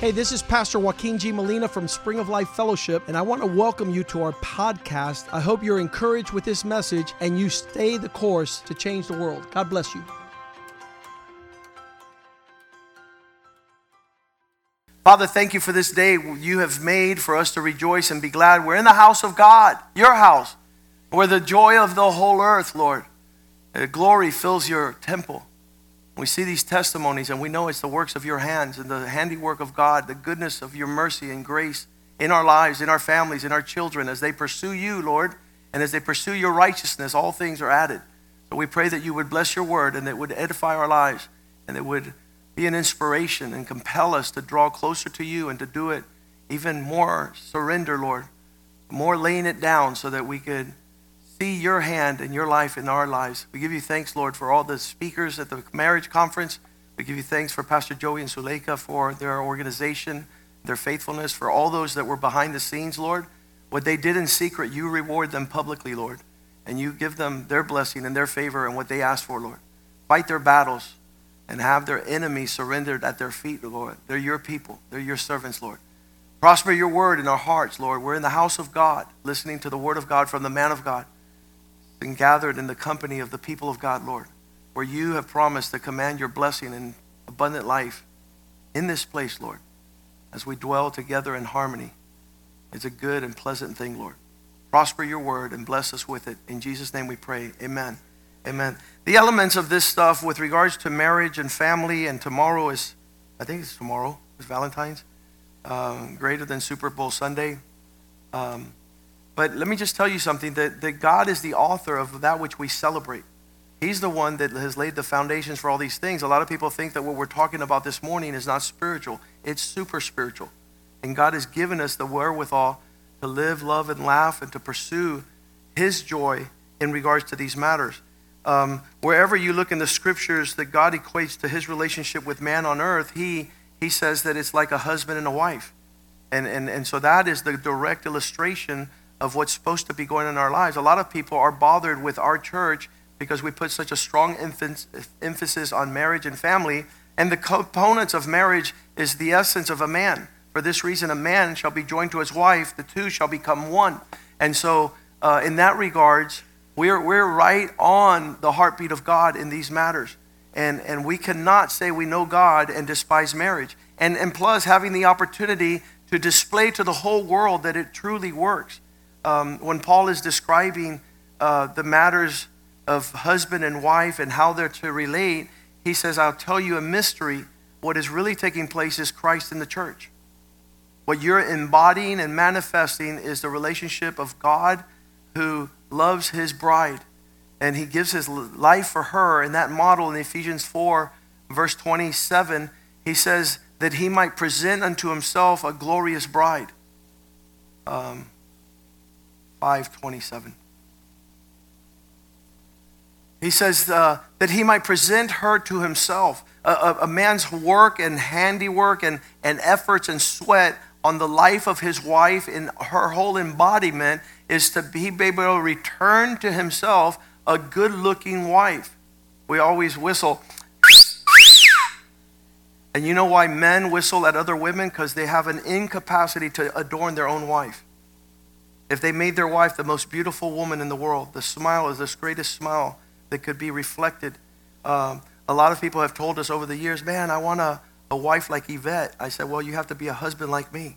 Hey, this is Pastor Joaquin G. Molina from Spring of Life Fellowship, and I want to welcome you to our podcast. I hope you're encouraged with this message and you stay the course to change the world. God bless you. Father, thank you for this day you have made for us to rejoice and be glad. We're in the house of God, your house, where the joy of the whole earth, Lord. Glory fills your temple. We see these testimonies and we know it's the works of your hands and the handiwork of God, the goodness of your mercy and grace in our lives, in our families, in our children as they pursue you, Lord, and as they pursue your righteousness, all things are added. So we pray that you would bless your word and that would edify our lives and it would be an inspiration and compel us to draw closer to you and to do it even more surrender, Lord, more laying it down so that we could see your hand in your life in our lives. We give you thanks, Lord, for all the speakers at the marriage conference. We give you thanks for Pastor Joey and Suleika for their organization, their faithfulness, for all those that were behind the scenes, Lord. What they did in secret, you reward them publicly, Lord. And you give them their blessing and their favor and what they ask for, Lord. Fight their battles and have their enemies surrendered at their feet, Lord. They're your people, they're your servants, Lord. Prosper your word in our hearts, Lord. We're in the house of God, listening to the word of God from the man of God and gathered in the company of the people of God, Lord, where you have promised to command your blessing and abundant life in this place, Lord, as we dwell together in harmony. It's a good and pleasant thing, Lord. Prosper your word and bless us with it. In Jesus' name we pray. Amen. Amen. The elements of this stuff with regards to marriage and family, and tomorrow is, I think it's tomorrow, it's Valentine's, um, greater than Super Bowl Sunday. Um, but let me just tell you something that, that God is the author of that which we celebrate. He's the one that has laid the foundations for all these things. A lot of people think that what we're talking about this morning is not spiritual, it's super spiritual. And God has given us the wherewithal to live, love, and laugh and to pursue His joy in regards to these matters. Um, wherever you look in the scriptures that God equates to His relationship with man on earth, He, he says that it's like a husband and a wife. And, and, and so that is the direct illustration of what's supposed to be going on in our lives. A lot of people are bothered with our church because we put such a strong emphasis on marriage and family. And the components of marriage is the essence of a man. For this reason, a man shall be joined to his wife, the two shall become one. And so, uh, in that regards, we're, we're right on the heartbeat of God in these matters. And, and we cannot say we know God and despise marriage. And, and plus, having the opportunity to display to the whole world that it truly works um, when Paul is describing uh, the matters of husband and wife and how they're to relate, he says, I'll tell you a mystery. What is really taking place is Christ in the church. What you're embodying and manifesting is the relationship of God who loves his bride. And he gives his life for her. In that model in Ephesians 4, verse 27, he says that he might present unto himself a glorious bride. Um, 527. He says uh, that he might present her to himself. A, a, a, man's work and handiwork and, and efforts and sweat on the life of his wife in her whole embodiment is to be able to return to himself a good looking wife. We always whistle. And you know why men whistle at other women? Because they have an incapacity to adorn their own wife. If they made their wife the most beautiful woman in the world, the smile is the greatest smile that could be reflected. Um, a lot of people have told us over the years, man, I want a, a wife like Yvette. I said, well, you have to be a husband like me.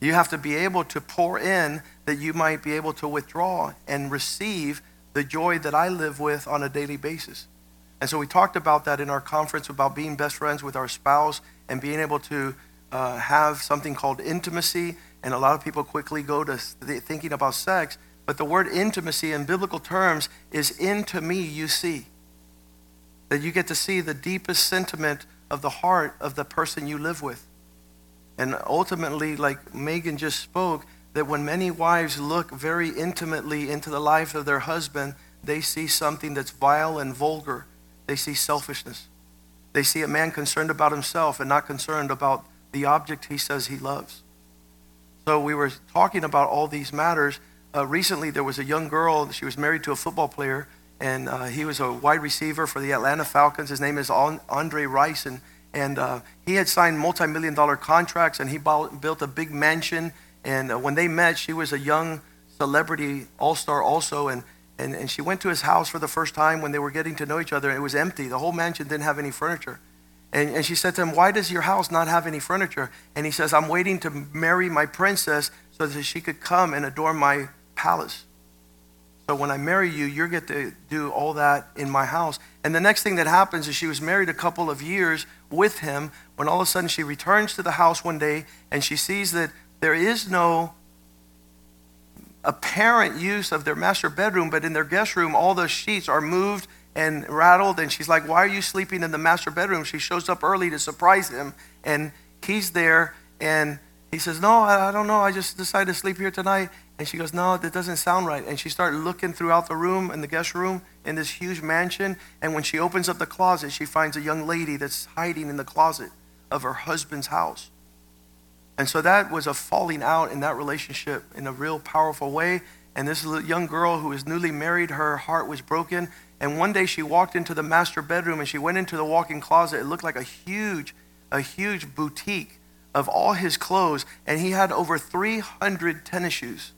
You have to be able to pour in that you might be able to withdraw and receive the joy that I live with on a daily basis. And so we talked about that in our conference about being best friends with our spouse and being able to uh, have something called intimacy and a lot of people quickly go to thinking about sex, but the word intimacy in biblical terms is into me you see. That you get to see the deepest sentiment of the heart of the person you live with. And ultimately, like Megan just spoke, that when many wives look very intimately into the life of their husband, they see something that's vile and vulgar. They see selfishness. They see a man concerned about himself and not concerned about the object he says he loves. So we were talking about all these matters. Uh, recently, there was a young girl. She was married to a football player, and uh, he was a wide receiver for the Atlanta Falcons. His name is Andre Rison, and, and uh, he had signed multi-million dollar contracts, and he built a big mansion. And uh, when they met, she was a young celebrity all-star also, and, and, and she went to his house for the first time when they were getting to know each other. And it was empty. The whole mansion didn't have any furniture. And, and she said to him, Why does your house not have any furniture? And he says, I'm waiting to marry my princess so that she could come and adorn my palace. So when I marry you, you're going to do all that in my house. And the next thing that happens is she was married a couple of years with him when all of a sudden she returns to the house one day and she sees that there is no apparent use of their master bedroom, but in their guest room, all the sheets are moved and rattled. And she's like, Why are you sleeping in the master bedroom? She shows up early to surprise him. And he's there. And he says, No, I don't know. I just decided to sleep here tonight. And she goes, No, that doesn't sound right. And she started looking throughout the room, in the guest room, in this huge mansion. And when she opens up the closet, she finds a young lady that's hiding in the closet of her husband's house. And so that was a falling out in that relationship in a real powerful way. And this young girl who was newly married, her heart was broken. And one day she walked into the master bedroom and she went into the walk in closet. It looked like a huge, a huge boutique of all his clothes. And he had over 300 tennis shoes.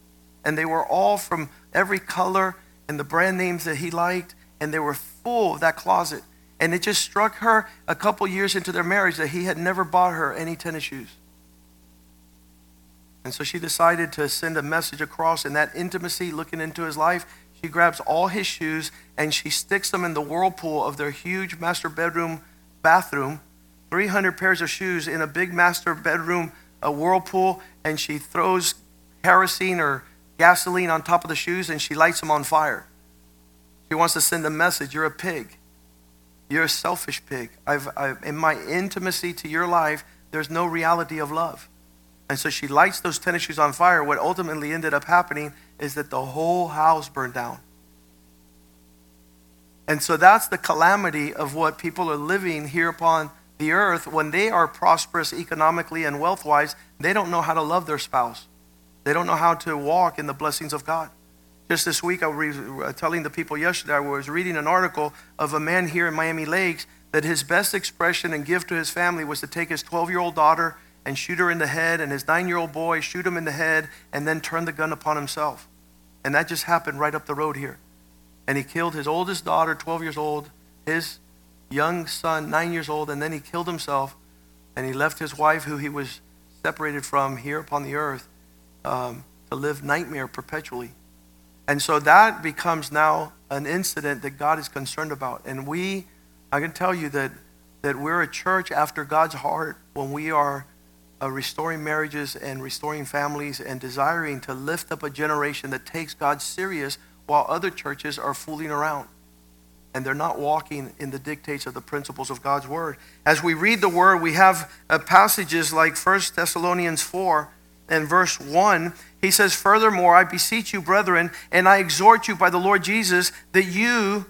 And they were all from every color and the brand names that he liked. And they were full of that closet. And it just struck her a couple years into their marriage that he had never bought her any tennis shoes. And so she decided to send a message across in that intimacy, looking into his life. She grabs all his shoes and she sticks them in the whirlpool of their huge master bedroom bathroom. 300 pairs of shoes in a big master bedroom a whirlpool, and she throws kerosene or gasoline on top of the shoes and she lights them on fire. She wants to send a message You're a pig. You're a selfish pig. I've, I've, in my intimacy to your life, there's no reality of love. And so she lights those tennis shoes on fire. What ultimately ended up happening is that the whole house burned down. And so that's the calamity of what people are living here upon the earth. When they are prosperous economically and wealth wise, they don't know how to love their spouse, they don't know how to walk in the blessings of God. Just this week, I was uh, telling the people yesterday, I was reading an article of a man here in Miami Lakes that his best expression and gift to his family was to take his 12 year old daughter and shoot her in the head, and his nine year old boy shoot him in the head, and then turn the gun upon himself. And that just happened right up the road here. And he killed his oldest daughter, 12 years old, his young son, nine years old, and then he killed himself. And he left his wife, who he was separated from here upon the earth, um, to live nightmare perpetually. And so that becomes now an incident that God is concerned about. And we, I can tell you that, that we're a church after God's heart when we are uh, restoring marriages and restoring families and desiring to lift up a generation that takes God serious while other churches are fooling around and they're not walking in the dictates of the principles of God's word. As we read the word, we have uh, passages like 1 Thessalonians 4 and verse 1. He says, Furthermore, I beseech you, brethren, and I exhort you by the Lord Jesus, that you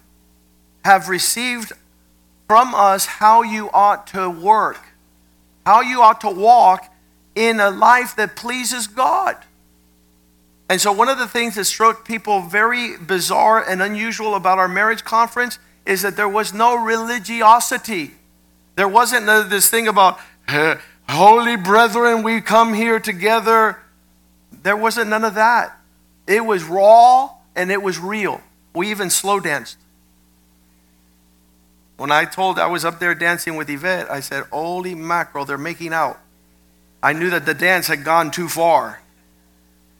have received from us how you ought to work how you ought to walk in a life that pleases God. And so, one of the things that struck people very bizarre and unusual about our marriage conference is that there was no religiosity. There wasn't this thing about, holy brethren, we come here together. There wasn't none of that. It was raw and it was real. We even slow danced. When I told I was up there dancing with Yvette, I said, Holy mackerel, they're making out. I knew that the dance had gone too far.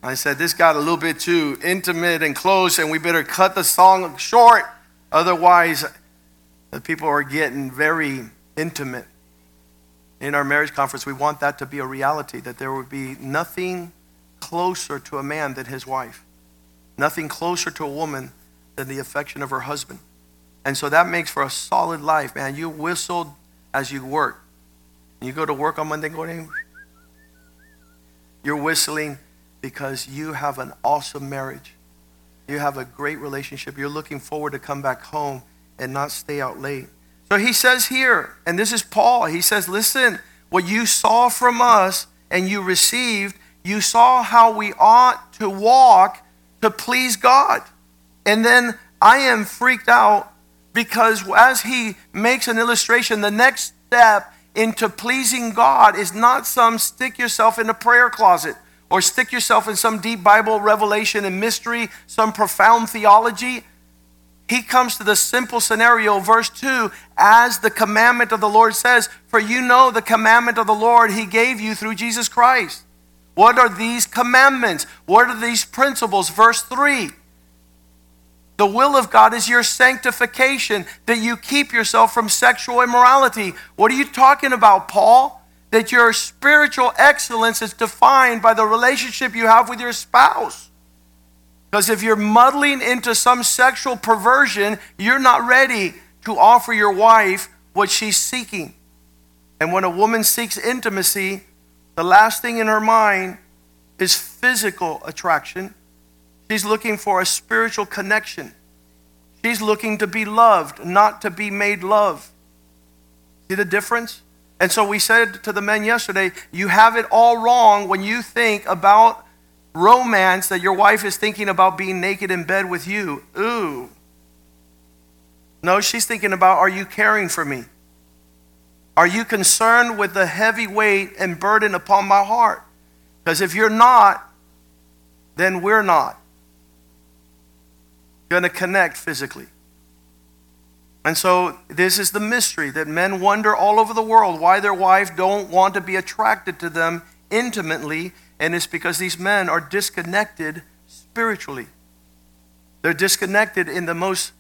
I said, This got a little bit too intimate and close, and we better cut the song short. Otherwise, the people are getting very intimate. In our marriage conference, we want that to be a reality, that there would be nothing closer to a man than his wife, nothing closer to a woman than the affection of her husband. And so that makes for a solid life, man. You whistle as you work. You go to work on Monday morning, you're whistling because you have an awesome marriage. You have a great relationship. You're looking forward to come back home and not stay out late. So he says here, and this is Paul, he says, Listen, what you saw from us and you received, you saw how we ought to walk to please God. And then I am freaked out because as he makes an illustration, the next step into pleasing God is not some stick yourself in a prayer closet or stick yourself in some deep Bible revelation and mystery, some profound theology. He comes to the simple scenario, verse 2, as the commandment of the Lord says, For you know the commandment of the Lord he gave you through Jesus Christ. What are these commandments? What are these principles? Verse 3 The will of God is your sanctification, that you keep yourself from sexual immorality. What are you talking about, Paul? That your spiritual excellence is defined by the relationship you have with your spouse. Because if you're muddling into some sexual perversion, you're not ready to offer your wife what she's seeking. And when a woman seeks intimacy, the last thing in her mind is physical attraction. She's looking for a spiritual connection. She's looking to be loved, not to be made love. See the difference? And so we said to the men yesterday, you have it all wrong when you think about romance that your wife is thinking about being naked in bed with you. Ooh. No, she's thinking about are you caring for me? Are you concerned with the heavy weight and burden upon my heart? Because if you're not, then we're not going to connect physically. And so this is the mystery that men wonder all over the world why their wife don't want to be attracted to them intimately and it's because these men are disconnected spiritually. They're disconnected in the most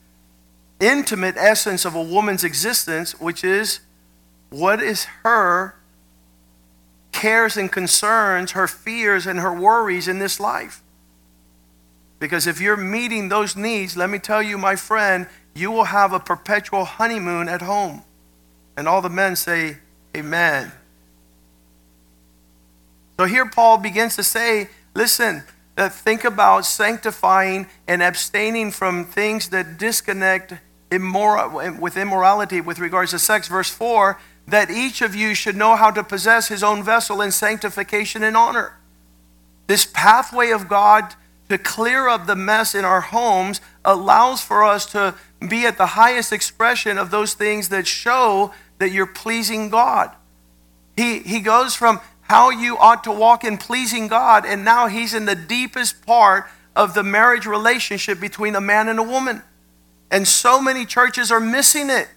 intimate essence of a woman's existence, which is what is her cares and concerns, her fears and her worries in this life. Because if you're meeting those needs, let me tell you, my friend, you will have a perpetual honeymoon at home. And all the men say, Amen. So here Paul begins to say, listen, uh, think about sanctifying and abstaining from things that disconnect immor- with immorality with regards to sex. Verse 4 that each of you should know how to possess his own vessel in sanctification and honor. This pathway of God to clear up the mess in our homes allows for us to be at the highest expression of those things that show that you're pleasing God. He, he goes from how you ought to walk in pleasing God. And now he's in the deepest part of the marriage relationship between a man and a woman. And so many churches are missing it.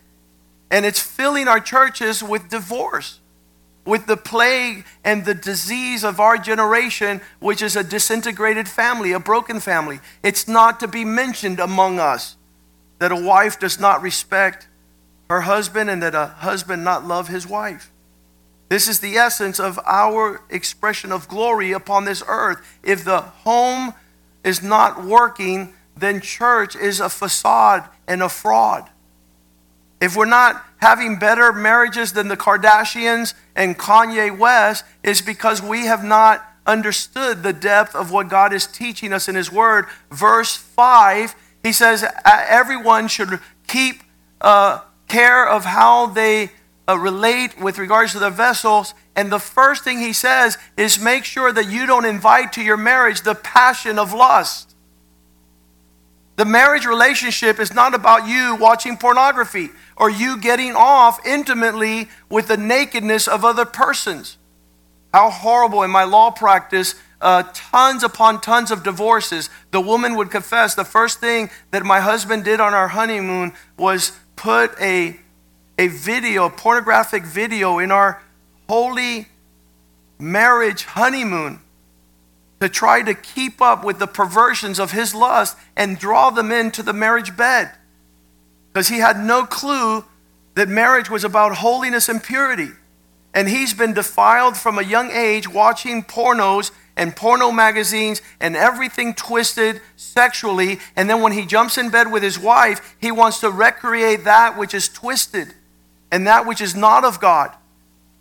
And it's filling our churches with divorce, with the plague and the disease of our generation, which is a disintegrated family, a broken family. It's not to be mentioned among us that a wife does not respect her husband and that a husband not love his wife. This is the essence of our expression of glory upon this earth. If the home is not working, then church is a facade and a fraud. If we're not having better marriages than the Kardashians and Kanye West, it's because we have not understood the depth of what God is teaching us in His Word. Verse 5, he says, Everyone should keep uh, care of how they uh, relate with regards to the vessels. And the first thing he says is make sure that you don't invite to your marriage the passion of lust. The marriage relationship is not about you watching pornography or you getting off intimately with the nakedness of other persons. How horrible in my law practice, uh, tons upon tons of divorces. The woman would confess the first thing that my husband did on our honeymoon was put a a video, a pornographic video in our holy marriage honeymoon to try to keep up with the perversions of his lust and draw them into the marriage bed. Because he had no clue that marriage was about holiness and purity. And he's been defiled from a young age watching pornos and porno magazines and everything twisted sexually. And then when he jumps in bed with his wife, he wants to recreate that which is twisted and that which is not of God.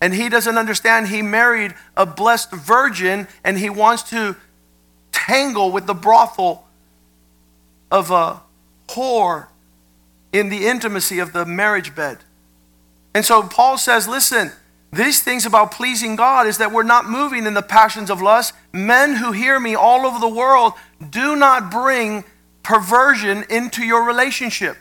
And he doesn't understand he married a blessed virgin and he wants to tangle with the brothel of a whore in the intimacy of the marriage bed. And so Paul says, listen, these things about pleasing God is that we're not moving in the passions of lust. Men who hear me all over the world, do not bring perversion into your relationship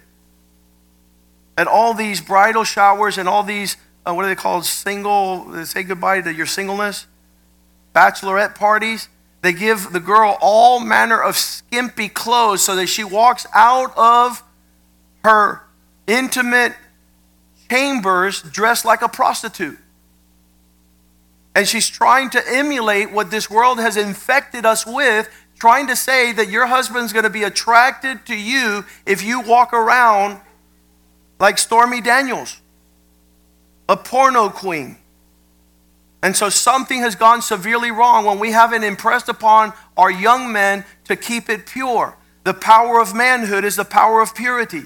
at all these bridal showers and all these uh, what are they called? Single, they say goodbye to your singleness. Bachelorette parties. They give the girl all manner of skimpy clothes so that she walks out of her intimate chambers dressed like a prostitute. And she's trying to emulate what this world has infected us with, trying to say that your husband's going to be attracted to you if you walk around like Stormy Daniels, a porno queen. And so something has gone severely wrong when we haven't impressed upon our young men to keep it pure. The power of manhood is the power of purity.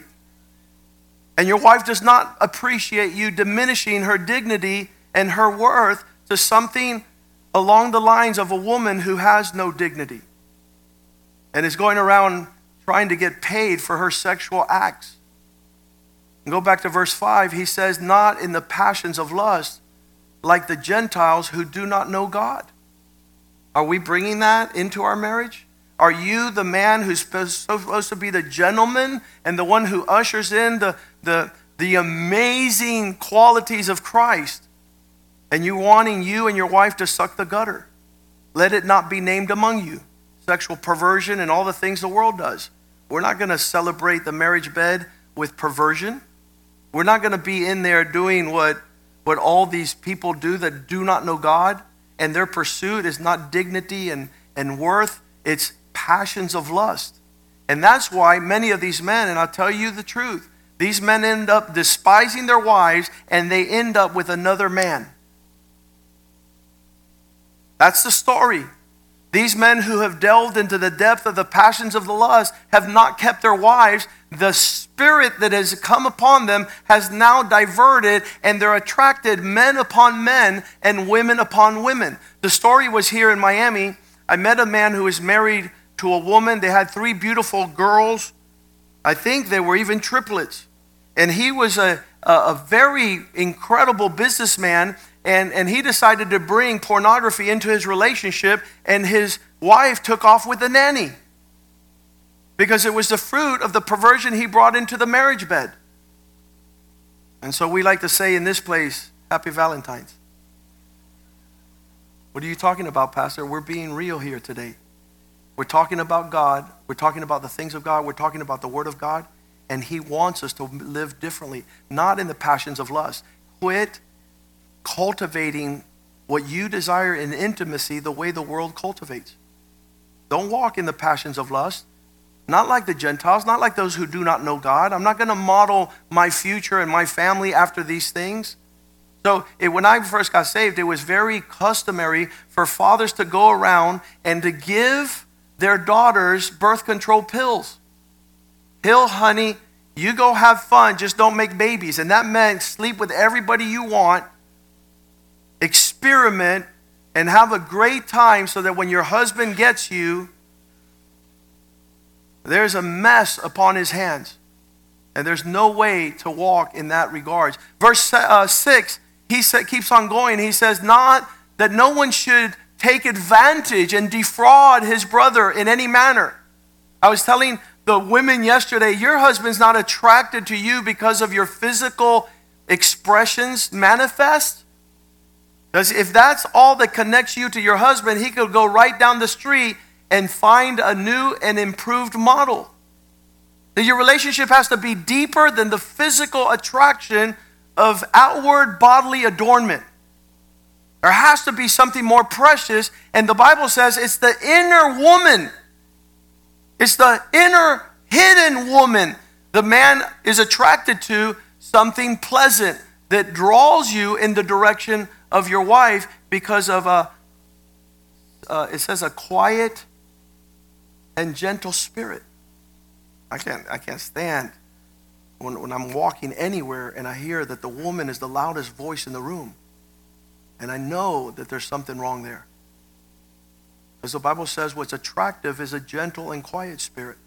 And your wife does not appreciate you diminishing her dignity and her worth to something along the lines of a woman who has no dignity and is going around trying to get paid for her sexual acts. And go back to verse 5. He says, Not in the passions of lust, like the Gentiles who do not know God. Are we bringing that into our marriage? Are you the man who's supposed to be the gentleman and the one who ushers in the, the, the amazing qualities of Christ? and you wanting you and your wife to suck the gutter. Let it not be named among you. Sexual perversion and all the things the world does. We're not going to celebrate the marriage bed with perversion. We're not going to be in there doing what, what all these people do that do not know God, and their pursuit is not dignity and, and worth, it's passions of lust. And that's why many of these men, and I'll tell you the truth, these men end up despising their wives and they end up with another man. That's the story. These men who have delved into the depth of the passions of the lust have not kept their wives. The spirit that has come upon them has now diverted, and they're attracted men upon men and women upon women. The story was here in Miami. I met a man who was married to a woman. They had three beautiful girls. I think they were even triplets. And he was a, a, a very incredible businessman and, and he decided to bring pornography into his relationship, and his wife took off with the nanny because it was the fruit of the perversion he brought into the marriage bed. And so we like to say in this place, Happy Valentine's. What are you talking about, Pastor? We're being real here today. We're talking about God. We're talking about the things of God. We're talking about the Word of God. And He wants us to live differently, not in the passions of lust. Quit cultivating what you desire in intimacy the way the world cultivates. Don't walk in the passions of lust. Not like the Gentiles, not like those who do not know God. I'm not going to model my future and my family after these things. So, it, when I first got saved, it was very customary for fathers to go around and to give their daughters birth control pills. Pill, honey, you go have fun, just don't make babies. And that meant sleep with everybody you want experiment and have a great time so that when your husband gets you, there's a mess upon his hands. And there's no way to walk in that regards. Verse uh, 6, he sa- keeps on going. He says, Not that no one should take advantage and defraud his brother in any manner. I was telling the women yesterday, your husband's not attracted to you because of your physical expressions manifest. Because if that's all that connects you to your husband, he could go right down the street and find a new and improved model. That your relationship has to be deeper than the physical attraction of outward bodily adornment. There has to be something more precious, and the Bible says it's the inner woman. It's the inner hidden woman. The man is attracted to something pleasant that draws you in the direction of your wife because of a, uh, it says, a quiet and gentle spirit. I can't, I can't stand when, when I'm walking anywhere and I hear that the woman is the loudest voice in the room. And I know that there's something wrong there. As the Bible says, what's attractive is a gentle and quiet spirit.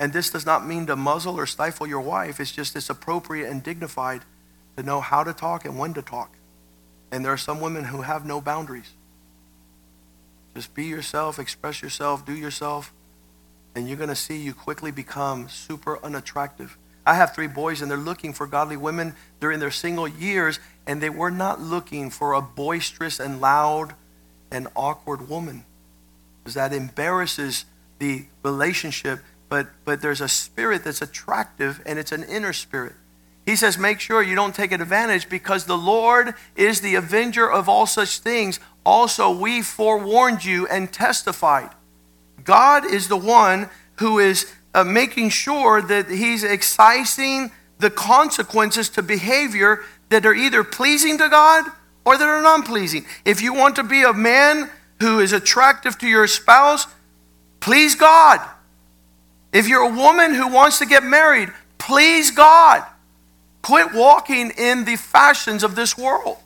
And this does not mean to muzzle or stifle your wife. It's just it's appropriate and dignified to know how to talk and when to talk. And there are some women who have no boundaries. Just be yourself, express yourself, do yourself, and you're going to see you quickly become super unattractive. I have three boys, and they're looking for godly women during their single years, and they were not looking for a boisterous and loud and awkward woman. Because that embarrasses the relationship, but, but there's a spirit that's attractive, and it's an inner spirit. He says, make sure you don't take advantage because the Lord is the avenger of all such things. Also, we forewarned you and testified. God is the one who is uh, making sure that He's excising the consequences to behavior that are either pleasing to God or that are non pleasing. If you want to be a man who is attractive to your spouse, please God. If you're a woman who wants to get married, please God. Quit walking in the fashions of this world.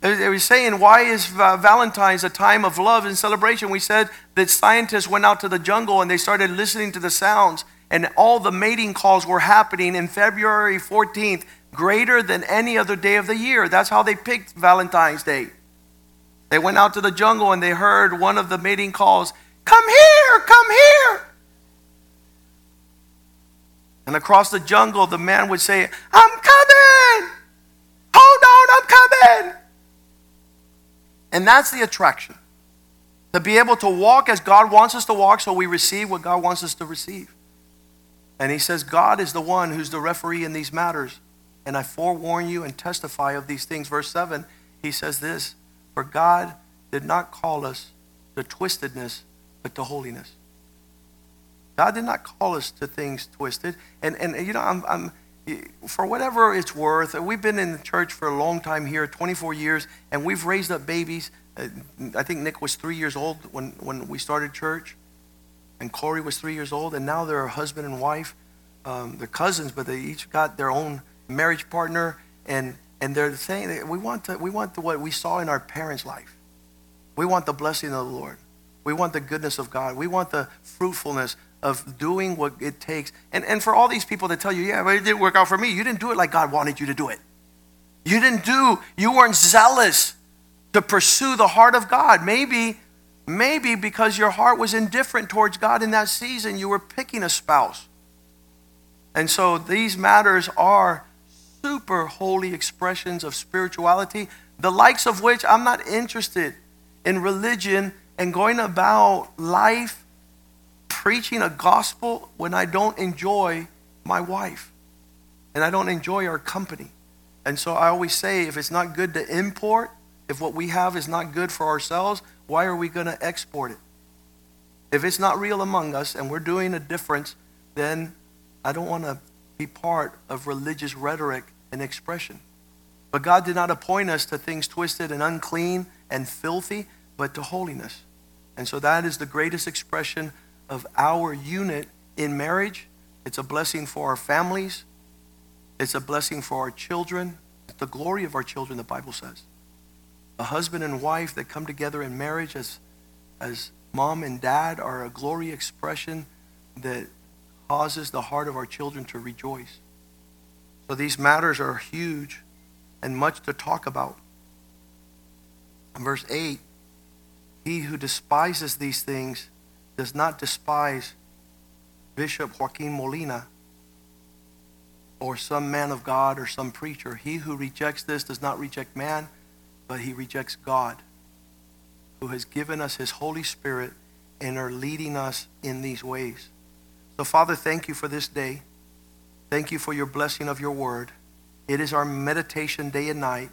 They were saying, why is uh, Valentine's a time of love and celebration? We said that scientists went out to the jungle and they started listening to the sounds, and all the mating calls were happening in February 14th, greater than any other day of the year. That's how they picked Valentine's Day. They went out to the jungle and they heard one of the mating calls, Come here, come here. And across the jungle, the man would say, I'm coming. Hold on, I'm coming. And that's the attraction. To be able to walk as God wants us to walk so we receive what God wants us to receive. And he says, God is the one who's the referee in these matters. And I forewarn you and testify of these things. Verse 7, he says this For God did not call us to twistedness, but to holiness. God did not call us to things twisted. And, and you know, I'm, I'm, for whatever it's worth, we've been in the church for a long time here, 24 years, and we've raised up babies. Uh, I think Nick was three years old when, when we started church, and Corey was three years old, and now they're a husband and wife. Um, they're cousins, but they each got their own marriage partner, and, and they're saying that we want, to, we want the, what we saw in our parents' life. We want the blessing of the Lord. We want the goodness of God. We want the fruitfulness of doing what it takes. And, and for all these people that tell you, yeah, but it didn't work out for me, you didn't do it like God wanted you to do it. You didn't do, you weren't zealous to pursue the heart of God. Maybe, maybe because your heart was indifferent towards God in that season, you were picking a spouse. And so these matters are super holy expressions of spirituality, the likes of which I'm not interested in religion and going about life preaching a gospel when I don't enjoy my wife and I don't enjoy our company. And so I always say if it's not good to import, if what we have is not good for ourselves, why are we going to export it? If it's not real among us and we're doing a difference, then I don't want to be part of religious rhetoric and expression. But God did not appoint us to things twisted and unclean and filthy, but to holiness. And so that is the greatest expression of our unit in marriage. It's a blessing for our families. It's a blessing for our children. It's the glory of our children, the Bible says. A husband and wife that come together in marriage as, as mom and dad are a glory expression that causes the heart of our children to rejoice. So these matters are huge and much to talk about. In verse 8, he who despises these things does not despise Bishop Joaquin Molina or some man of God or some preacher. He who rejects this does not reject man, but he rejects God, who has given us his Holy Spirit and are leading us in these ways. So, Father, thank you for this day. Thank you for your blessing of your word. It is our meditation day and night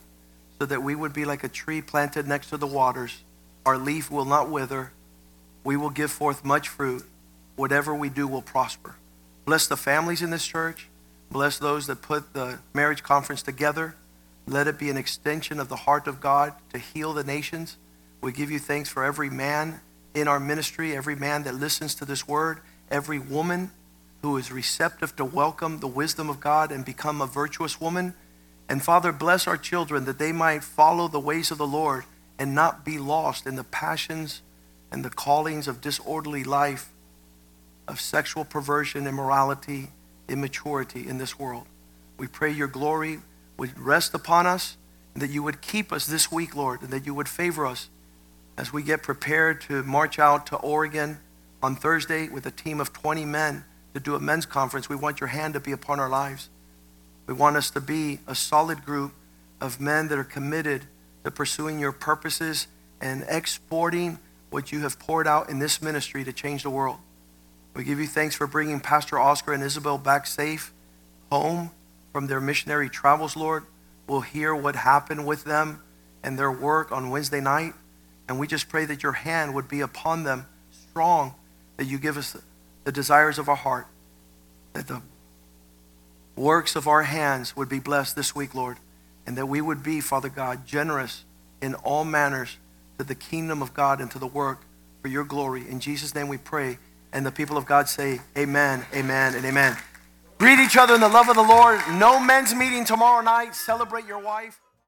so that we would be like a tree planted next to the waters. Our leaf will not wither we will give forth much fruit. Whatever we do will prosper. Bless the families in this church. Bless those that put the marriage conference together. Let it be an extension of the heart of God to heal the nations. We give you thanks for every man in our ministry, every man that listens to this word, every woman who is receptive to welcome the wisdom of God and become a virtuous woman. And Father, bless our children that they might follow the ways of the Lord and not be lost in the passions and the callings of disorderly life, of sexual perversion, immorality, immaturity in this world. We pray your glory would rest upon us and that you would keep us this week, Lord, and that you would favor us as we get prepared to march out to Oregon on Thursday with a team of 20 men to do a men's conference, we want your hand to be upon our lives. We want us to be a solid group of men that are committed to pursuing your purposes and exporting what you have poured out in this ministry to change the world. We give you thanks for bringing Pastor Oscar and Isabel back safe home from their missionary travels, Lord. We'll hear what happened with them and their work on Wednesday night. And we just pray that your hand would be upon them strong, that you give us the desires of our heart, that the works of our hands would be blessed this week, Lord, and that we would be, Father God, generous in all manners to the kingdom of God and to the work for your glory. In Jesus' name we pray. And the people of God say, Amen, amen, and amen. Greet each other in the love of the Lord. No men's meeting tomorrow night. Celebrate your wife.